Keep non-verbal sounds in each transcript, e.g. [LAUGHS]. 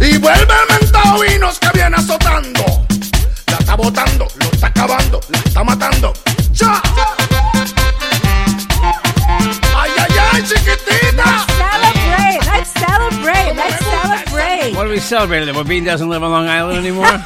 Y vuelve el mentado vinos que viene azotando. La está botando, lo está acabando, la está matando. ¡Ya! ¡Ay, ay, ay, chiquitita! Celebrate! Let's celebrate! Let's celebrate! What are we celebrating? That Wabine doesn't live on Long Island anymore?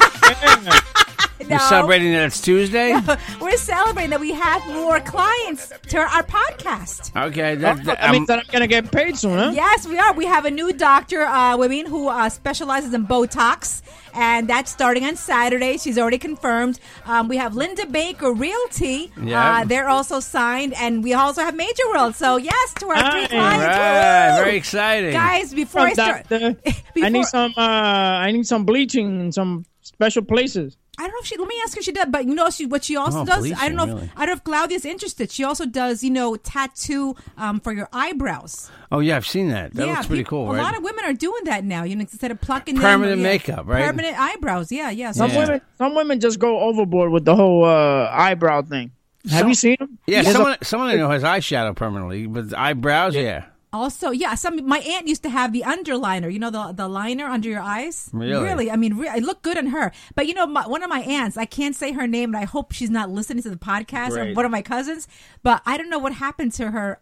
We're celebrating that it's Tuesday? [LAUGHS] We're celebrating that we have more clients to our podcast. Okay. That, that- That means um, that I'm gonna get paid soon, huh? Yes, we are. We have a new doctor, uh, women who uh, specializes in Botox, and that's starting on Saturday. She's already confirmed. Um, we have Linda Baker Realty. Yeah. Uh, they're also signed, and we also have Major World. So yes, to our three clients. right, very exciting. Guys, before I start, Doctor, [LAUGHS] I need some. Uh, I need some bleaching in some special places. I don't know if she. Let me ask her. if She did, but you know, she what she also Oh, does. I don't know. If, really? I don't know if Claudia's interested. She also does, you know, tattoo um, for your eyebrows. Oh, yeah, I've seen that. That yeah, looks pretty peop- cool, A lot of women are doing that now. You know, instead of plucking Permanent them, yeah, makeup, right? Permanent eyebrows. Yeah, yeah. Some Yeah. women, some women just go overboard with the whole uh, eyebrow thing. Have you seen them? yeah, There's a- someone, someone I know has eyeshadow permanently, but eyebrows, yeah. Also, yeah, some my aunt used to have the underliner. You know, the the liner under your eyes. Really? Really, I mean, re- it looked good on her. But you know, my, one of my aunts, I can't say her name, and I hope she's not listening to the podcast. Or one of my cousins, but I don't know what happened to her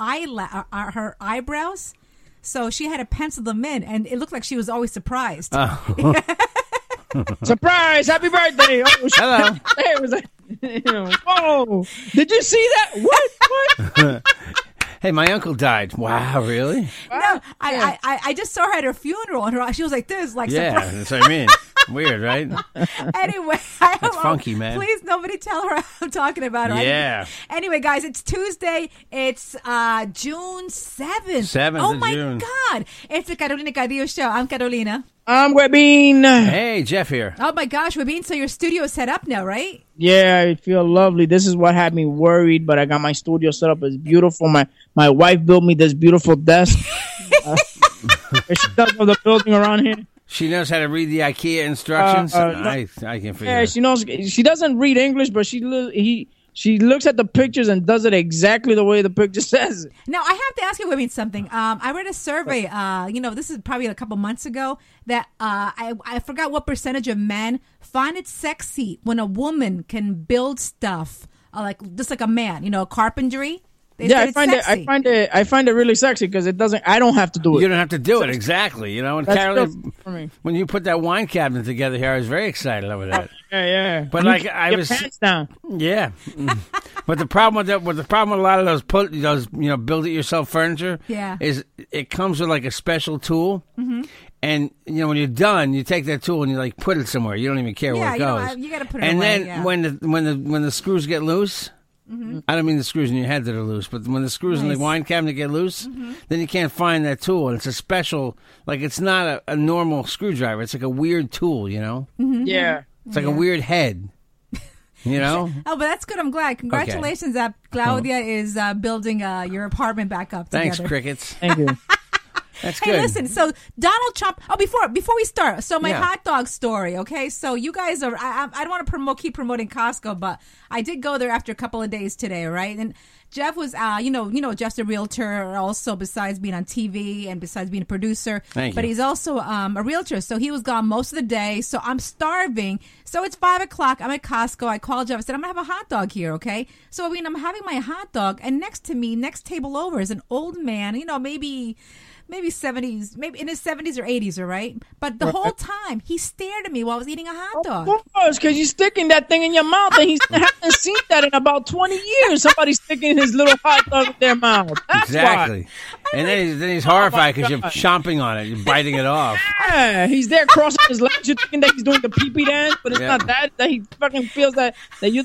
eyela- uh, uh, her eyebrows. So she had to pencil them in, and it looked like she was always surprised. [LAUGHS] Surprise! Happy birthday! Oh. [LAUGHS] Hello. It was like, [LAUGHS] whoa! Did you see that? What? What? Hey, my uncle died. Wow, really? no, I, I, I I just saw her at her funeral, and her she was like this, like Yeah, surprise. that's what I mean. [LAUGHS] Weird, right? anyway, I That's funky, man. Please, nobody tell her [LAUGHS] I'm talking about her. Yeah. Anyway, guys, it's Tuesday. It's uh, June seventh. 7th Oh of my June. God! It's the Carolina Cadillo show. I'm Carolina. I'm Webin. Hey, Jeff here. Oh my gosh, we're so your studio is set up now, right? Yeah, I feel lovely. This is what had me worried, but I got my studio set up. It's beautiful. My my wife built me this beautiful desk. [LAUGHS] uh, she does all the building around here. She knows how to read the IKEA instructions. Uh, uh, no- I, I can figure Yeah, it she knows. She doesn't read English, but she he she looks at the pictures and does it exactly the way the picture [LAUGHS] says. it. Now I have to ask you, women, something. Um, I read a survey. Uh, you know, this is probably a couple months ago. That uh, I I forgot what percentage of men find it sexy when a woman can build stuff, uh, like just like a man. You know, carpentry. They yeah, I it's find it. I find it. I find it really sexy because it doesn't. I don't have to do it. You don't have to do it exactly, you know. And That's Carolyn, for me. when you put that wine cabinet together here, I was very excited over that. [LAUGHS] Yeah, yeah. But You like, keep I was- pants down. Yeah, Mm. but the problem with that, with the problem with a lot of those put those you know build it yourself furniture, Yeah. is it comes with like a special tool, and you know when you're done, you take that tool and you like put it somewhere. You don't even care Yeah, where it you goes. I- you gotta put it And away, then yeah. when the when the when the screws get loose. Mm-hmm. I don't mean the screws in your head that are loose, but when the screws in the wine cabinet get loose, Mm-hmm. then you can't find that tool. And it's a special, like it's not a, a normal screwdriver. It's like a weird tool, you know. Mm-hmm. Yeah. It's like a weird head, [LAUGHS] you know. Oh, but that's good. I'm glad. Congratulations that Claudia is uh, building uh, your apartment back up. Thanks, crickets. Thank you. [LAUGHS] [LAUGHS] That's Hey, listen. So Donald Trump. Oh, before before we start, so my Yeah. hot dog story. Okay, so you guys are. I, I don't want to promote keep promoting Costco, but I did go there after a couple of days today. Right, and Jeff was. Uh, you know, you know, Jeff's a realtor. Also, besides being on TV and besides being a producer, but he's also um, a realtor. So he was gone most of the day. So I'm starving. So it's five o'clock. I'm at Costco. I called Jeff. I said I'm gonna have a hot dog here. Okay. So I mean, I'm having my hot dog, and next to me, next table over, is an old man. You know, maybe maybe seventies, maybe in his seventies or eighties, all right. But the whole time he stared at me while I was eating a hot dog. Of course, because you're sticking that thing in your mouth, and he [LAUGHS] hasn't seen that in about 20 years. Somebody's sticking his little hot dog in their mouth. That's Exactly. And then he's, then he's horrified because you're chomping on it, you're biting it off. [LAUGHS] Yeah, he's there crossing his legs. You're thinking that he's doing the pee pee dance, but it's Yeah. not that. That he fucking feels that that you're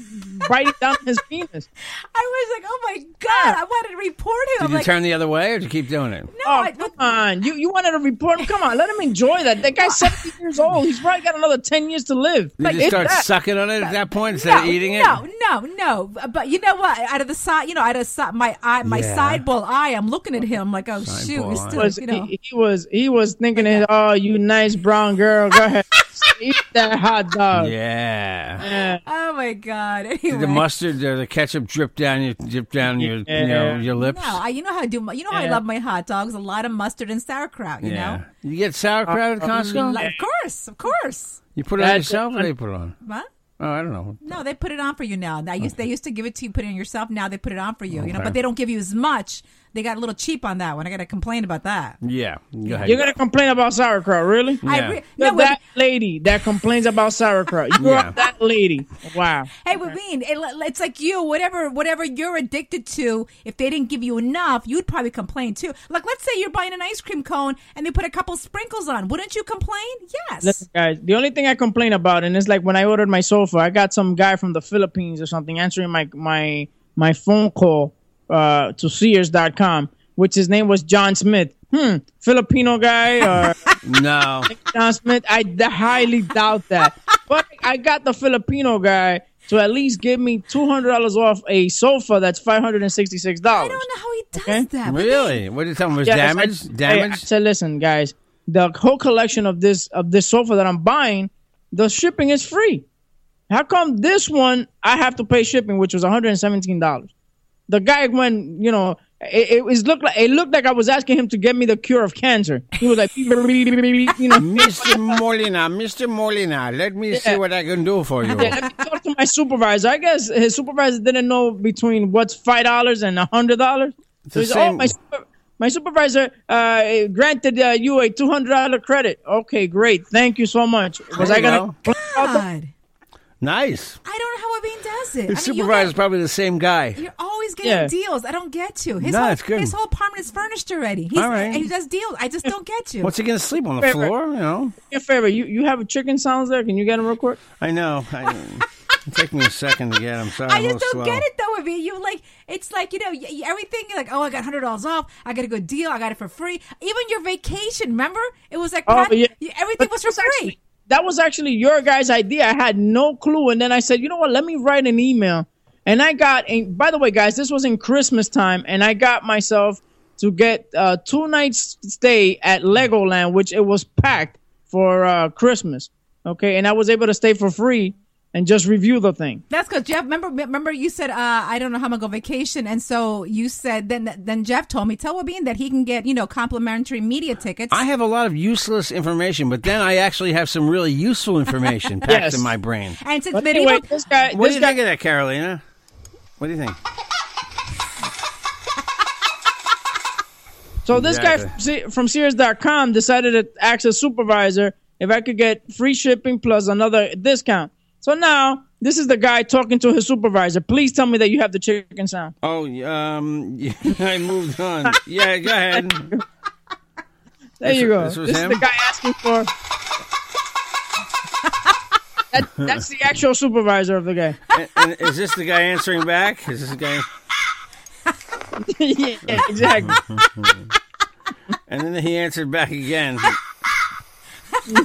biting down his penis. I was like, oh my god, I wanted to report him. Did I'm you like, turn the other way or did you keep doing it? no, Oh, I, come on. You you wanted to report him? Come on, let him enjoy that. That guy's [LAUGHS] 70 years old. He's probably got another 10 years to live. Did you It's start that. sucking on it at that point instead no, of eating it? no, no, no. Uh, but you know what? Out of the side, you know, out of si- my eye, my Yeah. sideball eye, I'm looking at him like, oh shoot, Sideball it's still, was you know. he, he was he was thinking, it, "Oh, you nice brown girl, go ahead, [LAUGHS] eat that hot dog." Yeah. Yeah. Oh my god. Did Anyway. the mustard or the ketchup drip down your drip down your you know your lips? No, I, you know how I do. You know how I love my hot dogs. A lot of mustard and sauerkraut. You yeah. know. You get sauerkraut at um, Costco? Um, like, of course, of course. You put it on That's- yourself or they put it on? What? Oh, I don't know. No, they put it on for you now. They used they used to give it to you, put it on yourself. Now they put it on for you. You know, but they don't give you as much. They got a little cheap on that one. I got to complain about that. Yeah. Go ahead. You're gonna complain about sauerkraut, really? I Yeah. re- no, with- that lady that complains about sauerkraut. You're Yeah. that lady. Wow. Hey, we mean it, it's like you, whatever, whatever you're addicted to. If they didn't give you enough, you'd probably complain too. Like, let's say you're buying an ice cream cone and they put a couple sprinkles on. Wouldn't you complain? Yes. Listen, guys, the only thing I complain about, and it's like when I ordered my sofa, I got some guy from the Philippines or something answering my my my phone call uh, to Sears.com, which his name was John Smith. Hmm, Filipino guy or [LAUGHS] No. John Smith. I d- highly doubt that. But I got the Filipino guy to at least give me two hundred dollars off a sofa that's five hundred and sixty six dollars. I dollars. don't know how he does Okay. that. Really? What did you tell me? Was I- damaged? I, I Damaged? said, listen, guys, the whole collection of this of this sofa that I'm buying, the shipping is free. How come this one I have to pay shipping, which was 117 dollars? The guy went, you know, it, it was looked like it looked like I was asking him to get me the cure of cancer. He was like, [LAUGHS] you know, Mr. Molina, Mr. Molina, let me see what I can do for you. Yeah, let me talk to my supervisor. I guess his supervisor didn't know between what's five dollars and a hundred dollars. So the he's, oh, my super, my supervisor uh, granted uh, you a two hundred dollar credit. Okay, great, thank you so much. Was There I you gonna? Go. God, Nice. I don't know how Abin does it. His I mean, supervisor's get- probably the same guy. You're always getting Yeah. deals. I don't get you. His No, whole, it's good. His whole apartment is furnished already. He's, All right. He does deals. I just don't get you. What's he going to sleep on the Favorite. floor? You know. Do me a favor. You you have a chicken sounds there? Can you get him real quick? I know. I, it [LAUGHS] took me a second to get. I'm sorry. I just don't slow. get it though. With you, you like it's like you know y- y- everything. You're like, oh, I got hundred dollars off. I got a good deal. I got it for free. Even your vacation, remember? It was like Oh, yeah. everything But was for free. actually- that was actually your guys' idea. I had no clue, and then I said, you know what? Let me write an email. And I got. And by the way, guys, this was in Christmas time, and I got myself to get uh, two nights stay at Legoland, which it was packed for uh, Christmas. Okay, and I was able to stay for free and just review the thing. That's because Jeff. Remember, remember you said uh, I don't know how I'm gonna go vacation, and so you said then then Jeff told me tell Wabine that he can get you know complimentary media tickets. I have a lot of useless information, but then I actually have some really useful information [LAUGHS] packed Yes. in my brain. and since But medieval, anyway, this guy. What do this you guy, think of that, Carolina? What do you think? So this guy Exactly. from, from Sears.com decided to ask a supervisor if I could get free shipping plus another discount. So now this is the guy talking to his supervisor. Please tell me that you have the chicken sound. Oh, um, [LAUGHS] I moved on. Yeah, go ahead. There This you go. this was This is the guy asking for. That, that's the actual supervisor of the guy. and, and is this the guy answering back? Is this the guy? [LAUGHS] yeah, exactly. And then he answered back again. [LAUGHS]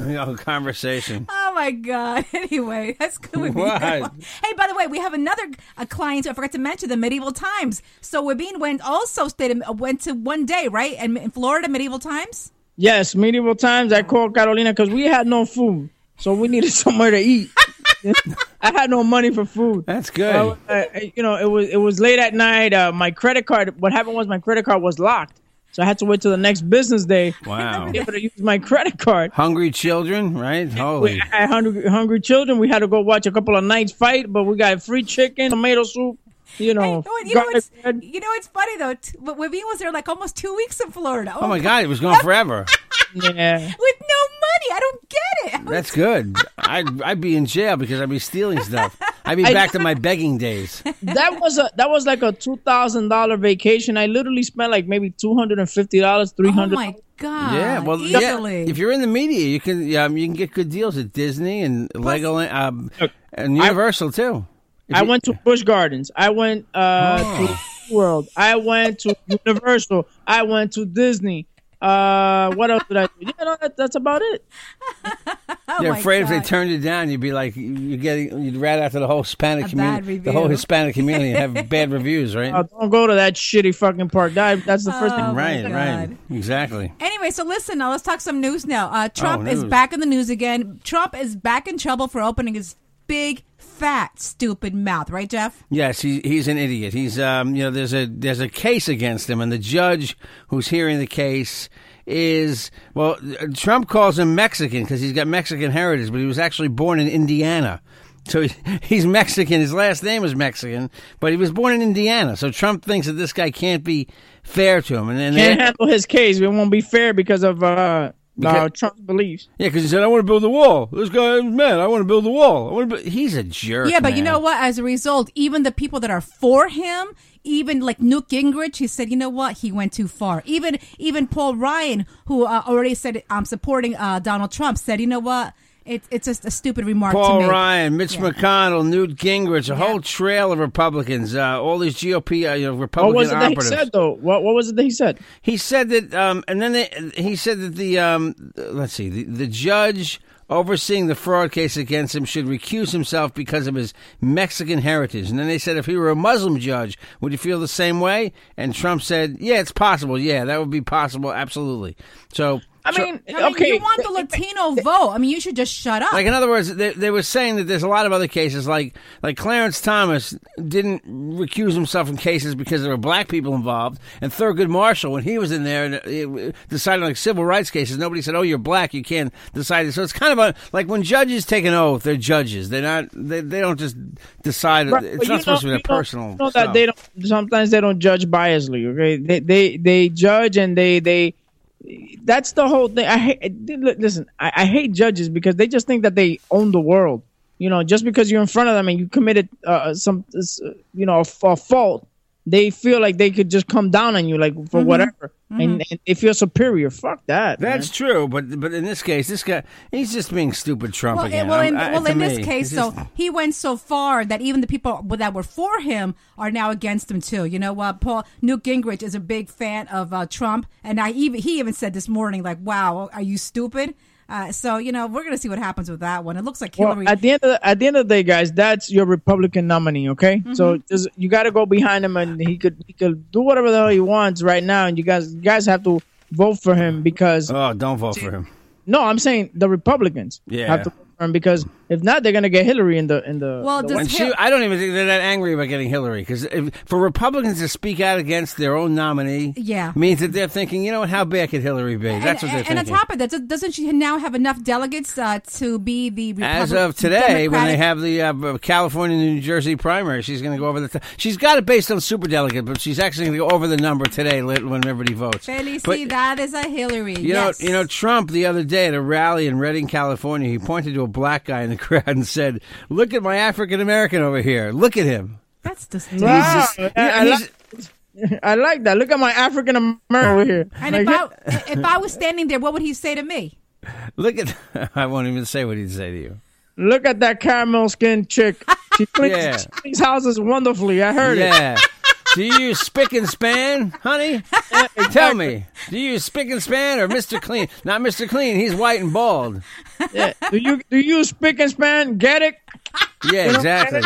oh, conversation. Oh my god! [LAUGHS] Anyway, that's good. With What? [LAUGHS] Hey, by the way, we have another a client. I forgot to mention the Medieval Times. So Wabine went also stayed in, went to one day right and in Florida Medieval Times. Yes, medieval times. I called Carolina because we had no food, so we needed [LAUGHS] somewhere to eat. I had no money for food. That's good. Uh, uh, you know, it was it was late at night. Uh, my credit card. What happened was my credit card was locked, so I had to wait till the next business day wow. [LAUGHS] to be able to use my credit card. Hungry children, right? We Holy. had hungry, hungry children. We had to go watch a couple of knights fight, but we got free chicken, tomato soup, you know, Hey, you know, you what's you know it's funny though. T- but when we was there like almost two weeks in Florida. Oh my [LAUGHS] God, it was gone forever. [LAUGHS] Yeah. With no money, I don't get it. I was- That's good. I'd I'd be in jail because I'd be stealing stuff. I'd be I- back to my begging days. [LAUGHS] that was a that was like a two thousand dollar vacation. I literally spent like maybe two hundred and fifty dollars, three oh hundred. my god! yeah, well, easily. yeah. If you're in the media, you can um, you can get good deals at Disney and Legoland um, Look, and Universal too. If I you- went to Busch Gardens. I went uh, Oh. to World. I went to Universal. I went to Disney. Uh, what else did I do? You know, that, that's about it. [LAUGHS] Oh You're my afraid if they God. turned you down, you'd be like you're getting you'd rat after the whole Hispanic A community, the whole. Hispanic community, and have bad [LAUGHS] reviews, right? Uh, don't go to that shitty fucking park. That, that's the first Oh, thing. right, God. right, exactly. Anyway, so listen now. Let's talk some news now. Uh, Trump is Oh, news. back in the news again. Trump is back in trouble for opening his big, fat, stupid mouth. Right, Jeff? Yes, he, he's an idiot. He's um, you know, there's a there's a case against him, and the judge who's hearing the case is well, Trump calls him Mexican because he's got Mexican heritage, but he was actually born in Indiana. So he, [LAUGHS] he's Mexican. His last name is Mexican, but he was born in Indiana. So Trump thinks that this guy can't be fair to him, and then Can't handle his case. It won't be fair because of uh, uh Because- Trump's beliefs. yeah, because he said, "I want to build a wall." This guy, man, I want to build a wall. I want to. Build... He's a jerk. yeah, but you know what? As a result, even the people that are for him, even like Newt Gingrich, he said, you know what? He went too far. Even even Paul Ryan, who uh, already said I'm supporting uh, Donald Trump, said, you know what? It's it's just a stupid remark to Paul make. Ryan, Mitch Yeah. McConnell, Newt Gingrich, a whole trail of Republicans, uh, all these GOP uh, you know, What was it that he said though? What What was it that he said? He said that, um, and then they, he said that the um, let's see, the, the judge overseeing the fraud case against him should recuse himself because of his Mexican heritage. And then they said if he were a Muslim judge, would he feel the same way? And Trump said, yeah, it's possible. Yeah, that would be possible. Absolutely. So. I so- mean, I mean, okay. you want the Latino vote? I mean, you should just shut up. Like in other words, they, they were saying that there's a lot of other cases, like like Clarence Thomas didn't recuse himself from cases because there were black people involved, and Thurgood Marshall, when he was in there, uh, deciding like civil rights cases, nobody said, "Oh, you're black, you can't decide." it." So it's kind of a like when judges take an oath, they're judges. They're not. They, they don't just decide. Right, it's but not supposed know- to be you their know- personal. know stuff. that they don't. Sometimes they don't judge biasly. Okay, they they they judge and they they. That's the whole thing. I hate. Listen, I, I hate judges because they just think that they own the world. You know, just because you're in front of them and you committed uh, some, uh, you know, a, a fault, they feel like they could just come down on you, like Mm-hmm. for whatever, and, and they feel superior. Fuck that. man. That's true, but but in this case, this guy he's just being stupid Trump well, again. in, well, in, I- well, to in this case, it's so just- he went so far that even the people that were for him are now against him too. You know what? Paul Newt Gingrich is a big fan of uh, Trump, and I even he even said this morning, like, "Wow, are you stupid?" Uh, so you know, we're gonna see what happens with that one. It looks like Hillary. Well, Hillary. at the end of the, at the end of the day, guys, that's your Republican nominee. Okay, so just, you got to go behind him, and he could he could do whatever the hell he wants right now, and you guys you guys have to vote for him because oh, don't vote for him. no, I'm saying the Republicans Yeah. have to vote for because if not, they're gonna get Hillary in the in the. Well, the does Hil- she, I don't even think they're that angry about getting Hillary because for Republicans to speak out against their own nominee, Yeah. means that they're thinking, you know what, how bad could Hillary be? That's what they're and, and on top of that, doesn't she now have enough delegates uh, to be the As of today, when they have the uh, California and New Jersey primary, she's going to go over the. T- she's got it based on super delegate, but she's actually going to go over the number today when everybody votes. But- Felicidades a Hillary. You yes. know, you know, Trump the other day at a rally in Redding, California, he pointed to a black guy in the [LAUGHS] crowd and said, "Look at my African American over here. Look at him." that's just. Wow, He's just- I, I like, I like that. Look at my African American over here. And Like, if I if I was standing there, what would he say to me? look at. [LAUGHS] I won't even say what he'd say to you. look at that caramel skinned chick. She [LAUGHS] cleans, Yeah. she cleans houses wonderfully. I heard it. Do you use spick and span, honey? Tell me. Do you use spick and span or Mr. Clean? Not Mr. Clean. He's white and bald. Yeah. Do you do you use spick and span? Get it? Yeah, exactly.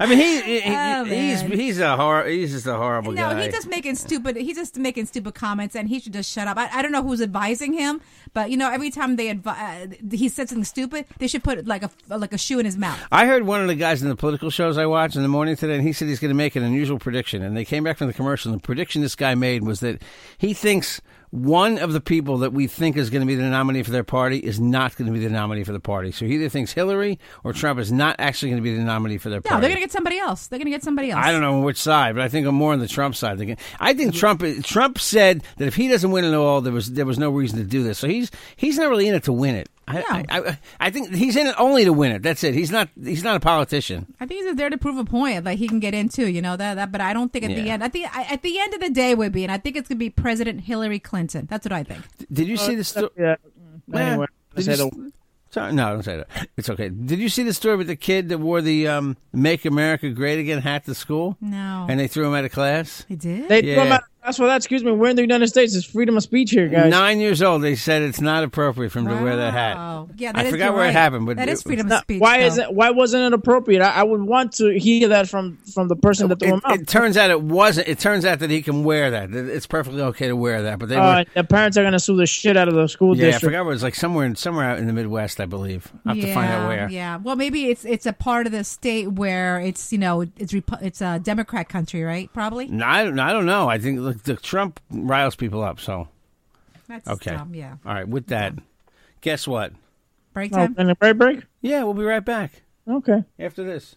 I mean, he, he, Oh, he's he's a hor- he's just a horrible No, guy. he's just making stupid. He's just making stupid comments, and he should just shut up. I, I don't know who's advising him, but you know, every time they advise, uh, he said something stupid, they should put like a like a shoe in his mouth. I heard one of the guys in the political shows I watch in the morning today, and he said he's going to make an unusual prediction. And they came back from the commercial, and the prediction this guy made was that he thinks one of the people that we think is going to be the nominee for their party is not going to be the nominee for the party. So he either thinks Hillary or Trump is not actually going to be the nominee for their party. No, they're gonna get somebody else. They're gonna get somebody else. I don't know on which side, but I think I'm more on the Trump side. I think Trump Trump said that if he doesn't win it all, there was there was no reason to do this. So he's he's not really in it to win it. I, No. I, I, I think he's in it only to win it. That's it. He's not he's not a politician. I think he's there to prove a point that he can get into, you know that. that but I don't think at the end. At the I- at the end of the day, would be, and I think it's gonna be President Hillary Clinton. That's what I think. Did you see the story? Yeah. Anyway, I Did you said, s- Sorry, no, don't say that. It's okay. Did you see the story with the kid that wore the um, "Make America Great Again" hat to school? No, And they threw him out of class. he did. they Yeah. threw him out. That's for that. Excuse me. We're in the United States. It's freedom of speech here, guys. Nine years old. They said it's not appropriate for him to wear that hat. Wow. Yeah, I that is- forgot you're where it right. happened, but that is it- freedom Now, of speech. why though. is it? Why wasn't it appropriate? I, I would want to hear that from from the person that threw It, him out. it turns out it wasn't. It turns out that he can wear that. That It's perfectly okay to wear that. But they Uh, were. the parents are going to sue the shit out of the school district. Yeah, I district. forgot where it was. Like somewhere in somewhere out in the Midwest, I believe. I have to find out where. Yeah, well, maybe it's it's a part of the state where it's you know it's Repu- it's a Democrat country, right? Probably. No, I, don't- I don't know. I think look, the Trump riles people up. So That's okay. dumb, yeah. All right. With that, guess what? Break Oh, time. and a break break. Yeah, we'll be right back Okay. after this.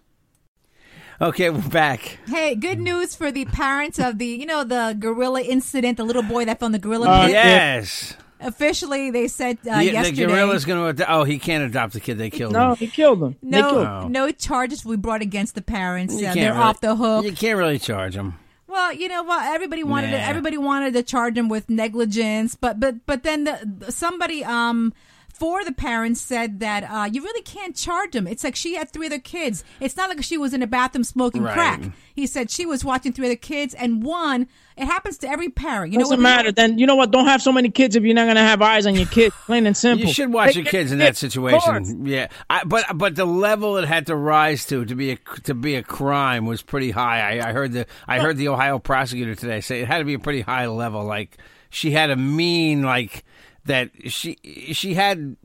Okay, we're back. Hey, good news for the parents of the you know the gorilla incident, the little boy that found the gorilla Uh, pit. Yes. Officially, they said uh, the, the yesterday. gorilla's going to. Oh, he can't adopt the kid. They killed No, him. No, he killed him. They killed no, him. no charges will be brought against the parents. Uh, they're really- off the hook. You can't really charge him. Well, you know what? Everybody wanted to, Nah. everybody wanted to charge him with negligence, but but but then the, somebody um for the parents said that uh, you really can't charge them. It's like she had three other kids. It's not like she was in a bathroom smoking Right. crack. He said she was watching three other kids, and one. It happens to every parent. You know Doesn't what matter. Then you know what? Don't have so many kids if you're not going to have eyes on your kids. [LAUGHS] Plain and simple. You should watch They your kids in that situation. Yeah, I, but but the level it had to rise to to be a to be a crime was pretty high. I, I heard the I heard the Ohio prosecutor today say it had to be a pretty high level. Like she had a mean like that she she had.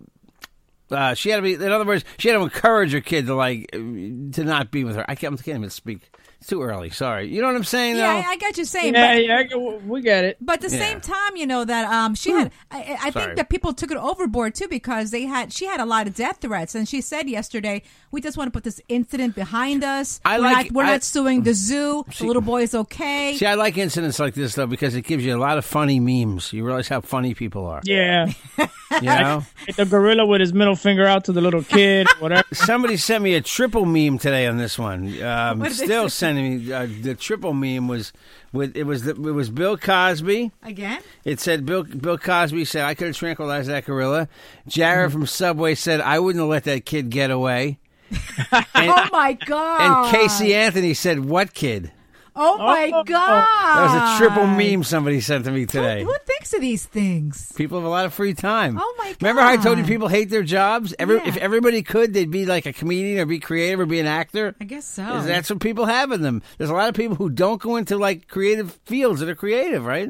Uh, she had to be. In other words, she had to encourage her kid to like to not be with her. I can't, I can't even speak. It's too early. Sorry. You know what I'm saying? Yeah, though? I, I got you saying. Yeah, but, yeah, get- we get it. But at the Yeah. same time, you know that um, she had. I, I I think that people took it overboard too because they had. She had a lot of death threats, and she said yesterday, "We just want to put this incident behind us. I we're like- not, we're I- not suing the zoo. the little boy is okay." See, I like incidents like this though because it gives you a lot of funny memes. You realize how funny people are. Yeah. [LAUGHS] You know. Like the gorilla with his middle finger out to the little kid, whatever. [LAUGHS] Somebody sent me a triple meme today on this one. [LAUGHS] Um, What did they still say? sending me uh, the triple meme was with it was the, it was Bill Cosby. Again? It said Bill Bill Cosby said I could have tranquilized that gorilla. Jared Mm-hmm. from Subway said I wouldn't have let that kid get away. [LAUGHS] and, oh my god! and Casey Anthony said what kid? Oh my Oh. god! That was a triple meme somebody sent to me today. Who, who thinks of these things? People have a lot of free time. Oh, my Remember how I told you people hate their jobs? Every, Yeah. If everybody could, they'd be like a comedian or be creative or be an actor. I guess so. That's what people have in them. There's a lot of people who don't go into like creative fields that are creative, right?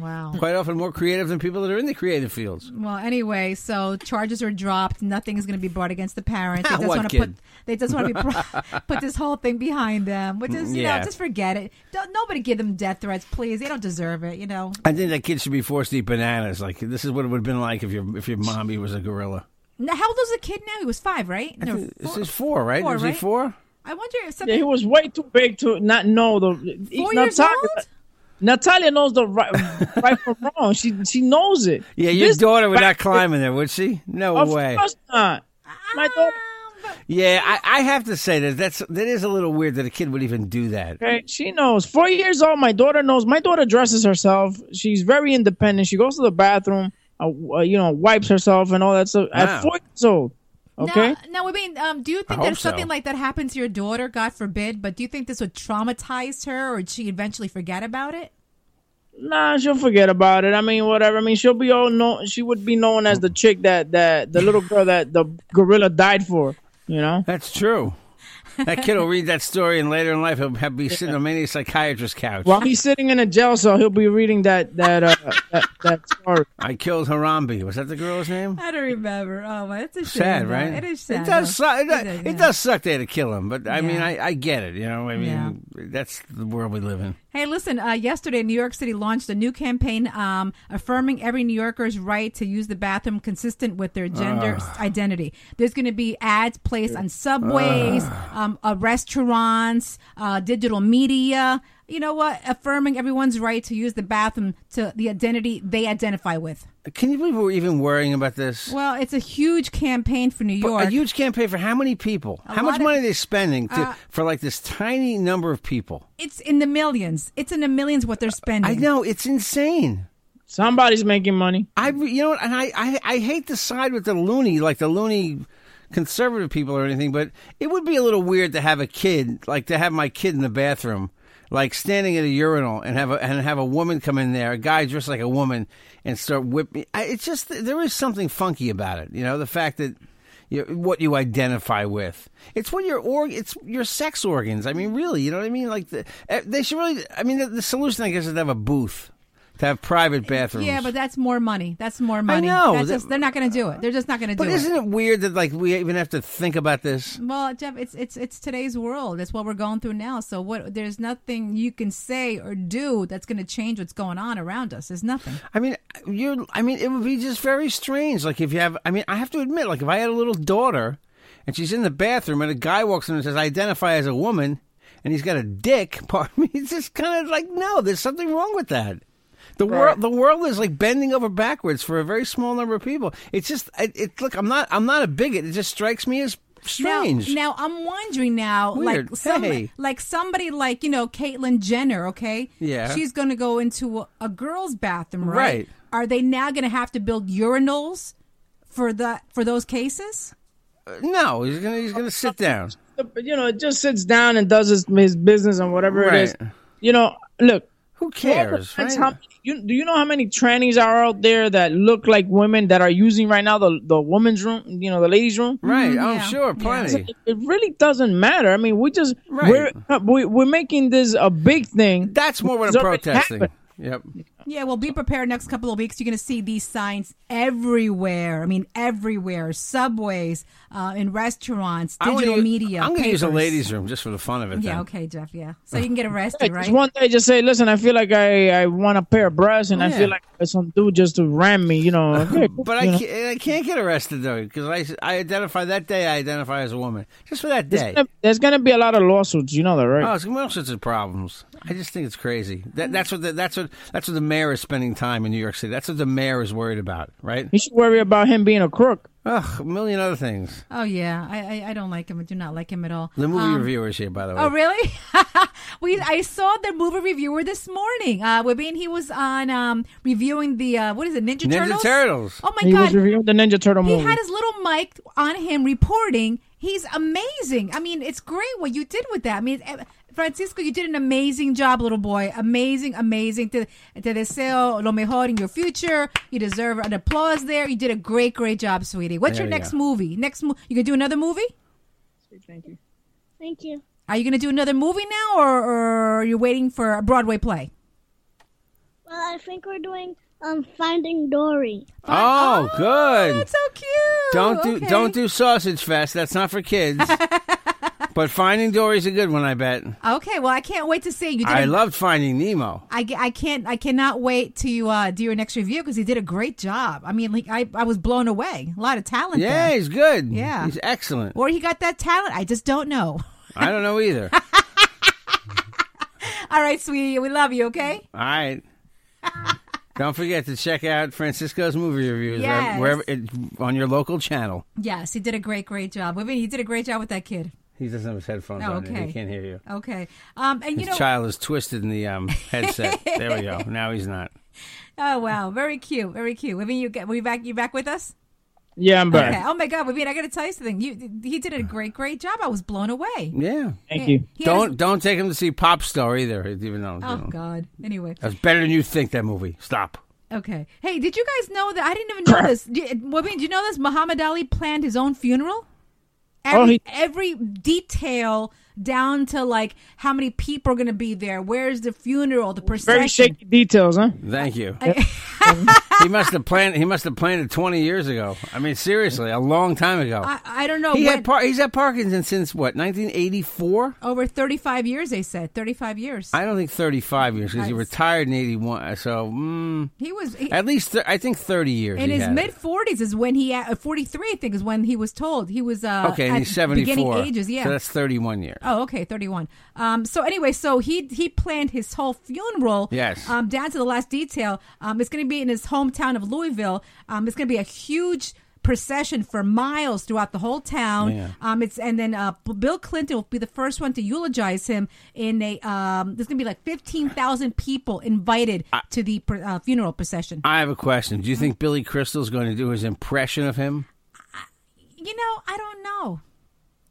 Wow. Quite often more creative than people that are in the creative fields. Well, anyway, so charges are dropped. Nothing is going to be brought against the parents. They [LAUGHS] just what want to put. They just want to be pro- [LAUGHS] [LAUGHS] put this whole thing behind them, which is you Yeah. know just forget it. Don't nobody give them death threats, please. They don't deserve it. You know. I think that kid should be forced to eat bananas. Like this is what it would have been like if your if your mommy was a gorilla. Now, how old was the kid now? He was five, right? No, This four- is four, right? Four, was right? he four? I wonder if Yeah, he was way too big to not know the. four years Natalia, old. Natalia knows the right, right from [LAUGHS] wrong. She she knows it. Yeah, your This- daughter would not climb in there, would she? No Of way. Of course not. My daughter. Ah, Yeah, I, I have to say that that's that is a little weird that a kid would even do that. Okay, she knows. Four years old. My daughter knows. My daughter dresses herself. She's very independent. She goes to the bathroom. Uh, uh, you know, wipes herself and all that stuff. Wow. At four years old. Okay. Now, now, I mean, um, do you think I that if something so. like that happens to your daughter, God forbid, but do you think this would traumatize her, or would she eventually forget about it? Nah, she'll forget about it. I mean, whatever. I mean, she'll be all known. She would be known as the chick that that the little girl that the gorilla died for. You know. That's true. That kid will read that story, and later in life he'll have, be sitting on many psychiatrist's couch. While he's sitting in a jail cell, he'll be reading that that uh, that, that story. I killed Harambe. Was that the girl's name? I don't remember. Oh, my, it's a shame. Sad, though. right? It is sad. It does. though. Suck, it, does, is, it does suck they had to kill him, but I mean, I, I get it. You know, I mean, Yeah. that's the world we live in. Hey, listen, uh, yesterday New York City launched a new campaign um, affirming every New Yorker's right to use the bathroom consistent with their gender identity. There's going to be ads placed on subways, um, uh, restaurants, uh, digital media. You know what? Affirming everyone's right to use the bathroom to the identity they identify with. Can you believe we're even worrying about this? Well, it's a huge campaign for New But York. a huge campaign for how many people? A how much lot of- money are they spending to, Uh, for like this tiny number of people? it's in the millions. It's in the millions what they're spending. I know it's insane. Somebody's making money. I you know and I, I I hate to side with the loony like the loony conservative people or anything, but it would be a little weird to have a kid like to have my kid in the bathroom. Like standing at a urinal and have a and have a woman come in there, a guy dressed like a woman, and start whipping. I- It's just there is something funky about it, you know. The fact that you, what you identify with. It's what your org. It's your sex organs. I mean, really, you know what I mean? Like the, eh, they should really. I mean, the, the solution, I guess, is to have a booth, to have private bathrooms. Yeah, but that's more money. That's more money. I know. That- just, they're not going to do it. They're just not going to do it. But isn't it weird that like we even have to think about this? Well, Jeff, it's it's it's today's world. It's what we're going through now. So what? There's nothing you can say or do that's going to change what's going on around us. There's nothing. I mean, you're. I mean, it would be just very strange. Like if you have. I mean, I have to admit, like if I had a little daughter, and she's in the bathroom, and a guy walks in and says, "I identify as a woman," and he's got a dick. [LAUGHS] Pardon me. It's just kind of like, no, there's something wrong with that. The world, the world is like bending over backwards for a very small number of people. It's just, it, it look, I'm not, I'm not a bigot. It just strikes me as strange. Now, now I'm wondering now, Weird. like some, Hey. like somebody like you know Caitlyn Jenner. Okay, Yeah. she's going to go into a, a girl's bathroom, right? Right. Are they now going to have to build urinals for the for those cases? Uh, no, he's gonna, he's gonna sit down. You know, it just sits down and does his, his business and whatever it is. You know, look. Who cares? depends right? how- you, do you know how many trannies are out there that look like women that are using right now the the women's room, you know, the ladies' room? Right. I'm mm-hmm, yeah. sure, Yeah. plenty. It, it really doesn't matter. I mean, we just Right. we're we, we're making this a big thing. That's more what It's I'm protesting. happened. Yep. Yeah, well, be prepared. Next couple of weeks, you're going to see these signs everywhere. I mean, everywhere. Subways, uh, in restaurants, I'm digital gonna, media. I'm going to use a ladies' room just for the fun of it. Yeah, then. okay, Jeff. Yeah, so you can get Hey, arrested, right? Just one day, just say, listen, I feel like I, I want a pair of breasts, and I Yeah. feel like some dude just to ram me, you know. [LAUGHS] Okay, But I know. can't, I can't get arrested though because I, I identify that day. I identify as a woman just for that day. there's gonna be a lot of lawsuits, you know that, right? Oh, it's all sorts of problems. I just think it's crazy. That, that's what the, that's what that's what the mayor is spending time in New York City. That's what the mayor is worried about, right? You should worry about him being a crook. Ugh, a million other things. Oh yeah, I, I I don't like him. I do not like him at all. The movie Um, reviewers here, by the way. Oh really? [LAUGHS] we I saw the movie reviewer this morning. Uh, I mean, he was on um reviewing the uh, what is it, Ninja, Turtles? Ninja Turtles? Turtles. Oh my he was god, reviewing the Ninja Turtle he movie. had his little mic on him reporting. He's amazing. I mean, it's great what you did with that. I mean, Francisco, you did an amazing job, little boy. Amazing, amazing. Te, te deseo lo mejor in your future. You deserve an applause there. You did a great, great job, sweetie. What's There your you next go. movie? Next, mo- you gonna do another movie? Sweet, thank you. Thank you. Are you gonna do another movie now, or, or are you waiting for a Broadway play? Well, I think we're doing um Finding Dory. Oh, good. That's so cute. Don't do Okay. don't do Sausage Fest. That's not for kids. [LAUGHS] but Finding Dory's a good one, I bet. Okay, well, I can't wait to see you. Did I a- loved Finding Nemo. I, I can't I cannot wait to uh, do your next review because he did a great job. I mean, like I, I was blown away. A lot of talent Yeah, there. he's good. Yeah. he's excellent. Or he got that talent. I just don't know. I don't know either. [LAUGHS] All right, sweetie, we love you. Okay. All right. Don't forget to check out Francisco's movie reviews wherever- Yes. wherever it, on your local channel. Yes, he did a great great job. I mean, he did a great job with that kid. He doesn't have his headphones Oh, on. okay. He can't hear you. Okay. Um, and you His know, child is twisted in the um, headset. there we go. [LAUGHS] Now he's not. oh wow, very cute, very cute. I mean, you get we back you back with us? Yeah, I'm back. Okay. Oh my God, I mean, I got to tell you something. You he did a great great job. I was blown away. Yeah. Thank you. He Don't don't take him to see Pop Star either. Even though Oh you know, God. Anyway. that's better than you think. That movie. Stop. Okay. Hey, did you guys know that? I didn't even know [COUGHS] this. Do, well, I mean, do you know this? Muhammad Ali planned his own funeral. Oh, every, Oh, he- every detail down to like how many people are going to be there. Where's the funeral? The procession. Very shaky details, huh? Thank you. he must have planned. He must have planned it twenty years ago. I mean, seriously, a long time ago. I, I don't know. he when- had par- he's had Parkinson's since what? Nineteen eighty four. over 35 years, they said. 35 years. I don't think thirty five years because he retired in eighty one. So mm, he was. He, at least th- I think thirty years. in his mid 40s is when he, uh, 43, I think, is when he was told. He was uh, Okay, and at he's seventy beginning ages, yeah. So that's thirty one years. Oh, okay, thirty-one. Um, so anyway, so he he planned his whole funeral. Yes. Um, down to the last detail. Um, it's going to be in his hometown of Louisville. Um, it's going to be a huge procession for miles throughout the whole town. Yeah. Um, it's and then uh, Bill Clinton will be the first one to eulogize him in a. Um, there's going to be like fifteen thousand people invited to the pr- uh, funeral procession. I have a question. Do you think Billy Crystal's going to do his impression of him? you know, I don't know.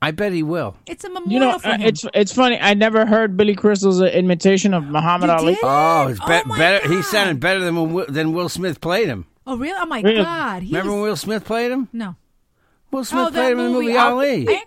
I bet he will. It's a memorial You know, for uh, him. it's it's funny. I never heard Billy Crystal's uh, imitation of Muhammad You Ali. did? Oh, it's be- Oh, my better. He God. sounded better than when Will, than Will Smith played him. oh, really? Oh my Really? God! He Remember was- when Will Smith played him? no. Will Smith Oh, played him in the movie movie. Ali. I,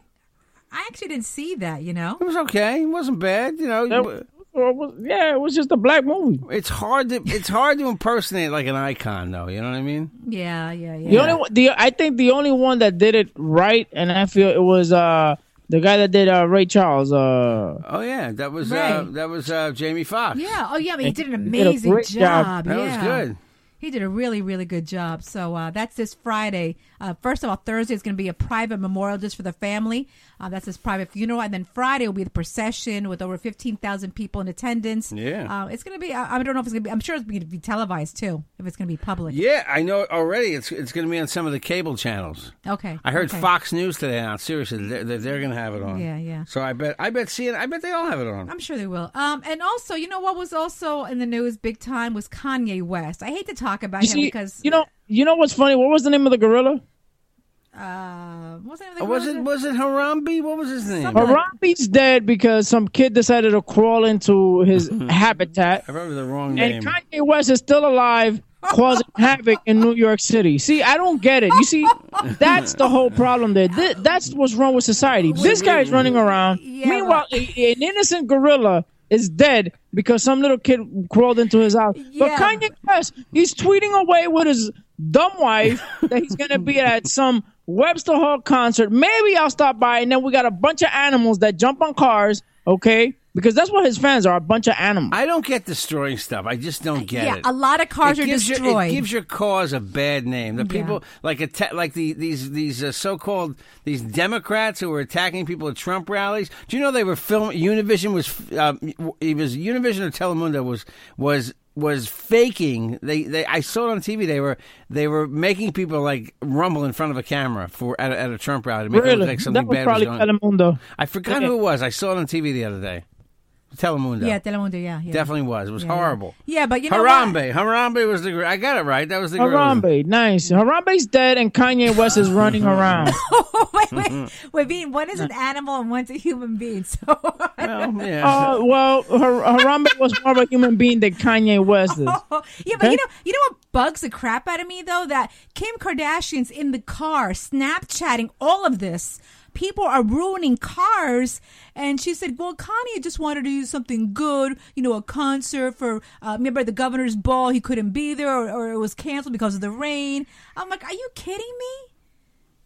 I actually didn't see that. You know. It was okay. It wasn't bad. You know, That- well, it was- yeah, it was just a black movie. it's hard to it's hard to impersonate like an icon, though. You know what I mean? Yeah, yeah, yeah. The only one- the I think the only one that did it right, and I feel it was uh the guy that did uh, Ray Charles. Uh, Oh yeah, that was uh, that was uh, Jamie Foxx. Yeah. Oh, yeah. I mean, he did an He did amazing job. job. that yeah. was good. He did a really, really good job. So uh, that's this Friday. Uh, first of all, Thursday is going to be a private memorial just for the family. Uh, that's his private funeral, and then Friday will be the procession with over fifteen thousand people in attendance. Yeah. uh, it's going to be. I, I don't know if it's going to be. I'm sure it's going to be televised too. If it's going to be public. Yeah, I know already. It's it's going to be on some of the cable channels. Okay. I heard okay. Fox News today on. Seriously, they're, they're, they're going to have it on. Yeah, yeah. So I bet I bet seeing I bet they all have it on. I'm sure they will. Um, and also, you know what was also in the news big time was Kanye West. I hate to talk about you him see, because you know, you know what's funny? What was the name of the gorilla? uh, what was the name of the Oh, was it was it Harambe? What was his name? Something- Harambe's dead because some kid decided to crawl into his [LAUGHS] habitat, I remember the wrong name. and Kanye West is still alive, causing [LAUGHS] havoc in New York City. See, I don't get it. You see, that's the whole problem there. Thi- that's what's wrong with society. This guy's running around. Yeah, Meanwhile, a- an innocent gorilla is dead because some little kid crawled into his house. But Kanye West, he's tweeting away with his dumb wife that he's gonna be at some Webster Hall concert. Maybe I'll stop by, and then we got a bunch of animals that jump on cars. Okay, because that's what his fans are—a bunch of animals. I don't get destroying stuff. I just don't get it. yeah, it. a lot of cars it are gives destroyed. Your, it gives your cause a bad name. The Yeah. people like atta- like the these these uh, so-called these Democrats who were attacking people at Trump rallies. Do you know they were filming? Univision was uh, it was Univision or Telemundo was was was faking. They they I saw it on TV. They were they were making people like rumble in front of a camera for at a, at a Trump rally to make it look really, like something that was bad probably was going. Telemundo. I forgot Okay. who it was. I saw it on TV the other day. Telemundo. yeah, Telemundo. Yeah, yeah. Definitely was. It was Yeah, yeah. horrible. Yeah, but you know Harambe. Harambe was the. gr- I got it right. That was the. girl. Harambe, nice. Harambe's dead, and Kanye West is running around. [LAUGHS] wait, wait, wait. Being one is an animal and one's a human being. So Well, [LAUGHS] yeah. Uh, well, Har- Harambe was more of a human being than Kanye West is. [LAUGHS] yeah, but Okay. you know, you know what bugs the crap out of me though? That Kim Kardashian's in the car Snapchatting all of this. People are ruining cars, and she said, "Well, Kanye just wanted to do something good, you know, a concert for. Uh, remember the governor's ball? He couldn't be there, or, or it was canceled because of the rain." I'm like, "Are you kidding me?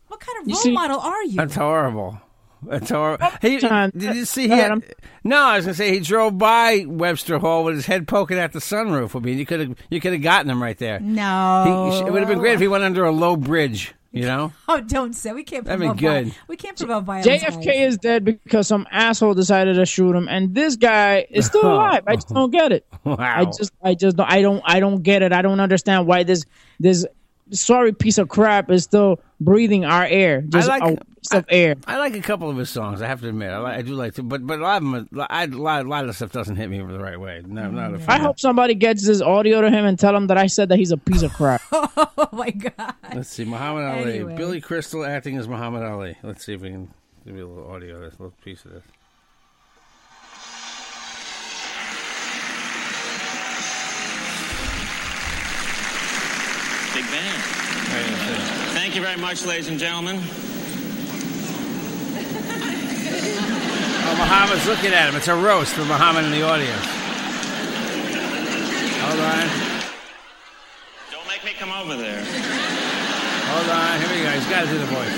What kind of You role see- model are you?" That's horrible. That's horrible. He, John, did you see? go He had, no, I was gonna say he drove by Webster Hall with his head poking out the sunroof. I mean, you could have you could have gotten him right there. no, He, it would have been great if he went under a low bridge. You know, [LAUGHS] Oh, don't say we can't. That'd be promote viol- good. We can't promote violence. JFK guys. is dead because some asshole decided to shoot him, and this guy is still [LAUGHS] oh. alive. I just don't get it. Wow. I just, I just, don't, I don't, I don't get it. I don't understand why this, this sorry piece of crap is still breathing our air, just like- a waste of air. I like a couple of his songs. I have to admit, I, like, I do like to, but but a lot of them, I, a lot, a lot of the stuff doesn't hit me the right way. No, not a I fan. I hope somebody gets this audio to him and tell him that I said that he's a piece of crap. [LAUGHS] Oh my god. Let's see, Muhammad Ali, Anyway. Billy Crystal acting as Muhammad Ali. Let's see if we can give you a little audio, of this, a little piece of this. Big band. Thank you very much, ladies and gentlemen. Oh, Muhammad's looking at him. It's a roast for Muhammad in the audience. Hold on. Don't make me come over there. Hold on, here we go. He's got to do the voice.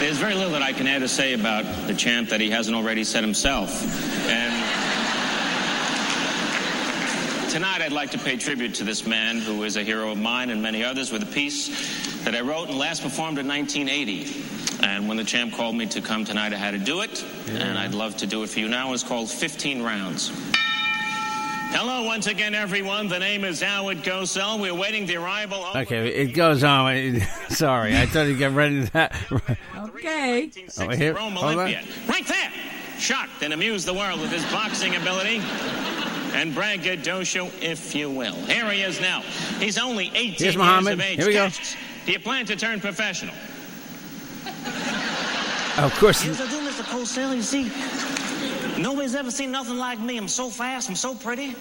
There's very little that I can add to say about the champ that he hasn't already said himself. And tonight I'd like to pay tribute to this man who is a hero of mine and many others with a piece that I wrote and last performed in 1980. And when the champ called me to come tonight, I had to do it. And I'd love to do it for you now. It's called 15 Rounds. Hello, once again, everyone. The name is Howard Cosell. We're waiting the arrival of. Okay, it goes on. [LAUGHS] Sorry, I thought he'd get ready to that. Okay. Oh, here, Rome hold on. Olympian. Right there! Shocked and amused the world with his boxing ability. And braggadocio, if you will. Here he is now. He's only 18 Here's years of age. Here we go. Cassius, Do you plan to turn professional? Of course. Yes, I do, Mr. Cosell. You see, nobody's ever seen nothing like me. I'm so fast. I'm so pretty.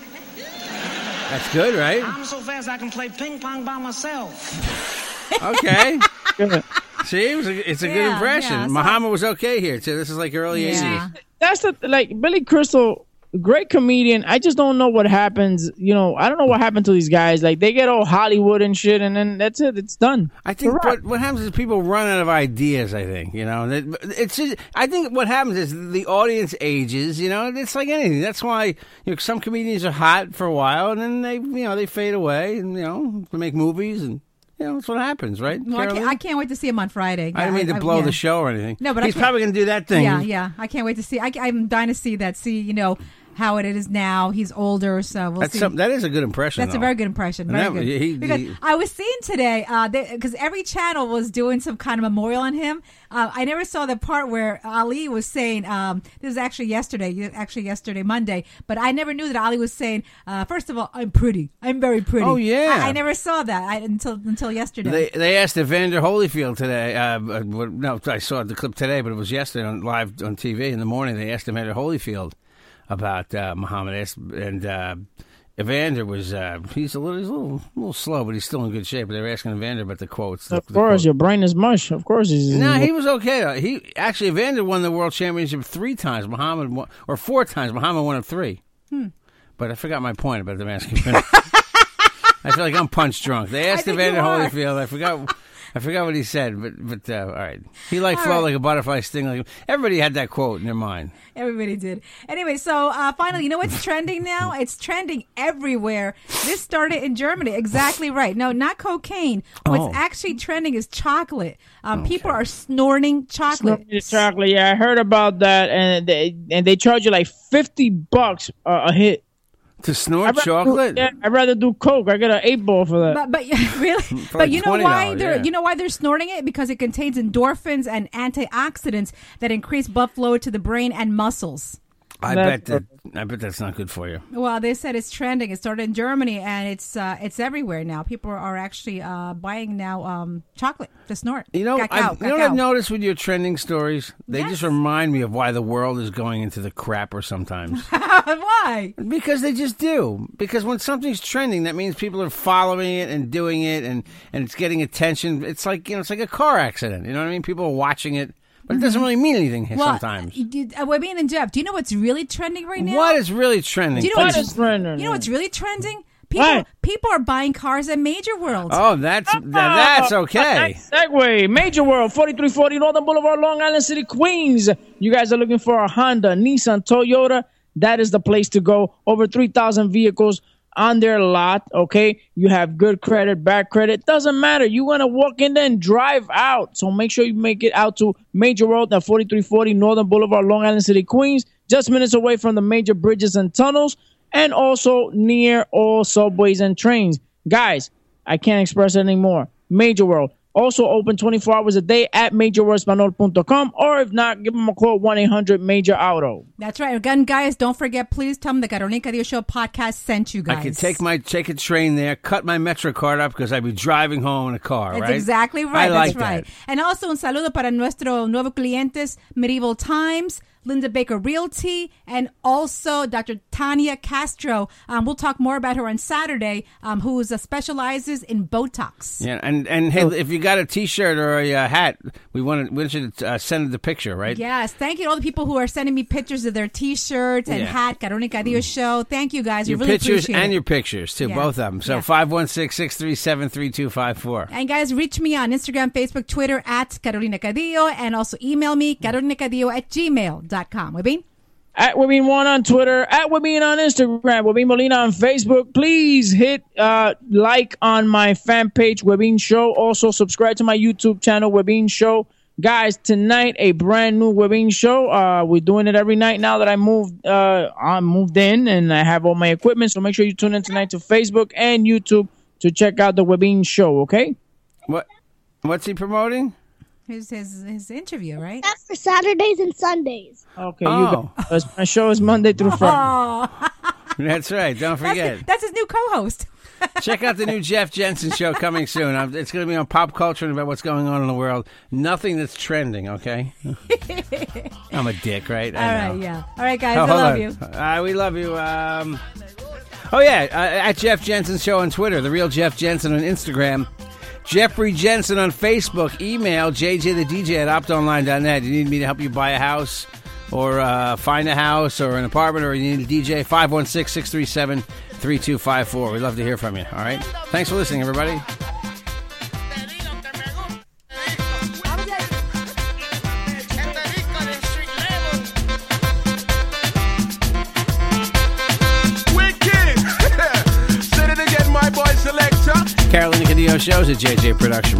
That's good, right? I'm so fast I can play ping pong by myself. Okay. [LAUGHS] See, it a, it's a good impression. yeah, so- Muhammad was okay here too. This is like early '80s. That's the like Billy Crystal, great comedian. I just don't know what happens. You know, I don't know what happened to these guys. Like they get all Hollywood and shit, and then that's it. It's done. I think what what happens is people run out of ideas. I think you know. It's just, I think what happens is the audience ages. You know, it's like anything. That's why you know some comedians are hot for a while and then they you know they fade away and you know they make movies and you know that's what happens, right? Well, I, can't, I can't wait to see him on Friday. I didn't mean to blow yeah. the show or anything. No, but he's can't- probably going to do that thing. Yeah, yeah. I can't wait to see. I, I'm dying to see that. See, you know how it is now. He's older, so we'll That's see. some, that is a good impression. That's a very good impression. Very that- good. he- because he- I was seeing today, because every channel was doing some kind of memorial on him. Uh, I never saw the part where Ali was saying, um, this was actually yesterday, actually yesterday, Monday, but I never knew that Ali was saying, uh, first of all, I'm pretty. I'm very pretty. Oh, yeah. I, I never saw that I, until until yesterday. They they asked Evander Holyfield today. Uh, uh, no, I saw the clip today, but it was yesterday on live on TV in the morning. They asked Evander Holyfield about uh, Muhammad, asked, and uh, Evander was uh, he's a little he's a little a little slow, but he's still in good shape. But they were asking Evander about the quotes. Of the course, quotes. your brain is mush. Of course, he's. No, he was okay. He actually Evander won the world championship three times. Muhammad won, or four times. Muhammad won it three. Hmm. But I forgot my point about the masking. [LAUGHS] I feel like I'm punch drunk. They asked Evander you. Holyfield. I forgot. I forgot what he said, but but uh, all right. He like All flow right. like a butterfly, sting like. Everybody had that quote in their mind. Everybody did. Anyway, so uh, finally, you know what's trending now? [LAUGHS] It's trending everywhere. This started in Germany. Exactly right. No, not cocaine. What's Oh. actually trending is chocolate. Um, People are snorting chocolate. Snorted chocolate. Yeah, I heard about that, and they and they charge you like fifty bucks uh, a hit to snort I'd chocolate. Do, yeah, I'd rather do coke. I get an eight ball for that. But but [LAUGHS] really, [LAUGHS] but like you know why $20, they're yeah. you know why they're snorting it because it contains endorphins and antioxidants that increase blood flow to the brain and muscles. I bet that. I bet that's not good for you. Well, they said it's trending. It started in Germany and it's uh, it's everywhere now. People are actually uh, buying now um, chocolate to snort. You know, Cacao, I've, you know what I've noticed with your trending stories? They just remind me of why the world is going into the crapper sometimes. [LAUGHS] why? Because they just do. Because when something's trending, that means people are following it and doing it, and and it's getting attention. It's like you know, it's like a car accident. You know what I mean? People are watching it, but it doesn't really mean anything Mm-hmm. Well, sometimes. you- uh, Webby and Jeff, do you know what's really trending right now? What is really trending? Do you know Please- what's You know what's really trending? People people are buying cars at Major World. Oh, that's th- that's okay. Segue, Major World, 4340 Northern Boulevard, Long Island City, Queens. You guys are looking for a Honda, Nissan, Toyota. That is the place to go. Over 3,000 vehicles on their lot, okay? You have good credit, bad credit. Doesn't matter. You want to walk in there and drive out. So make sure you make it out to Major World at 4340 Northern Boulevard, Long Island City, Queens. Just minutes away from the major bridges and tunnels and also near all subways and trains. Guys, I can't express it anymore. Major World. Also open 24 hours a day at majorworldspanol.com or if not, give them a call 1-800-MAJOR-AUTO. That's right. Again, guys, don't forget, please tell them the Carolina Cadillo Show podcast sent you guys. I can take my take a train there, cut my Metro card up because I'd be driving home in a car. That's right? exactly right. I like That's right. that. And also un saludo para nuestro nuevo clientes, Medieval Times. Linda Baker Realty, and also Dr. Tanya Castro. Um, we'll talk more about her on Saturday, um, who is, uh, specializes in Botox. Yeah, and and hey, if you got a T-shirt or a uh, hat, we want to we want you to uh, send the picture, right? Yes, thank you to all the people who are sending me pictures of their T-shirts and Yeah. hat, Carolina Cadillo show. Thank you guys. We Your really pictures appreciate and it. your pictures too, Yeah. both of them. So Yeah. five one six six three seven three two five four. And guys, reach me on Instagram, Facebook, Twitter at Carolina Cadillo, and also email me, carolinacadillo at gmail.com. Webin? At Webin One on Twitter, at Webin on Instagram, Webin Molina on Facebook. Please hit uh, like on my fan page, Webin Show. Also, subscribe to my YouTube channel, Webin Show. Guys, tonight a brand new Webin Show. Uh, we're doing it every night now that I moved. Uh, I moved in and I have all my equipment. So make sure you tune in tonight to Facebook and YouTube to check out the Webin Show. Okay. What? What's he promoting? His, his, his interview, right? That's for Saturdays and Sundays. Okay. Oh. You guys. My show is Monday through Friday. Oh, [LAUGHS] That's right. Don't [LAUGHS] forget. that's his new co-host. [LAUGHS] Check out the new Jeff Jensen show coming soon. Um, It's going to be on pop culture and about what's going on in the world. Nothing that's trending. Okay. I'm a dick, right? All I right, know. yeah. All right, guys, Oh, I love on. you. Uh, we love you. Um, oh yeah, uh, at Jeff Jensen Show on Twitter, the real Jeff Jensen on Instagram, Jeffrey Jensen on Facebook. Email JJ the DJ at optonline.net. You need me to help you buy a house or uh, find a house or an apartment or you need a DJ 516-637-3254. We'd love to hear from you. All right. Thanks for listening, everybody. Shows at JJ Production.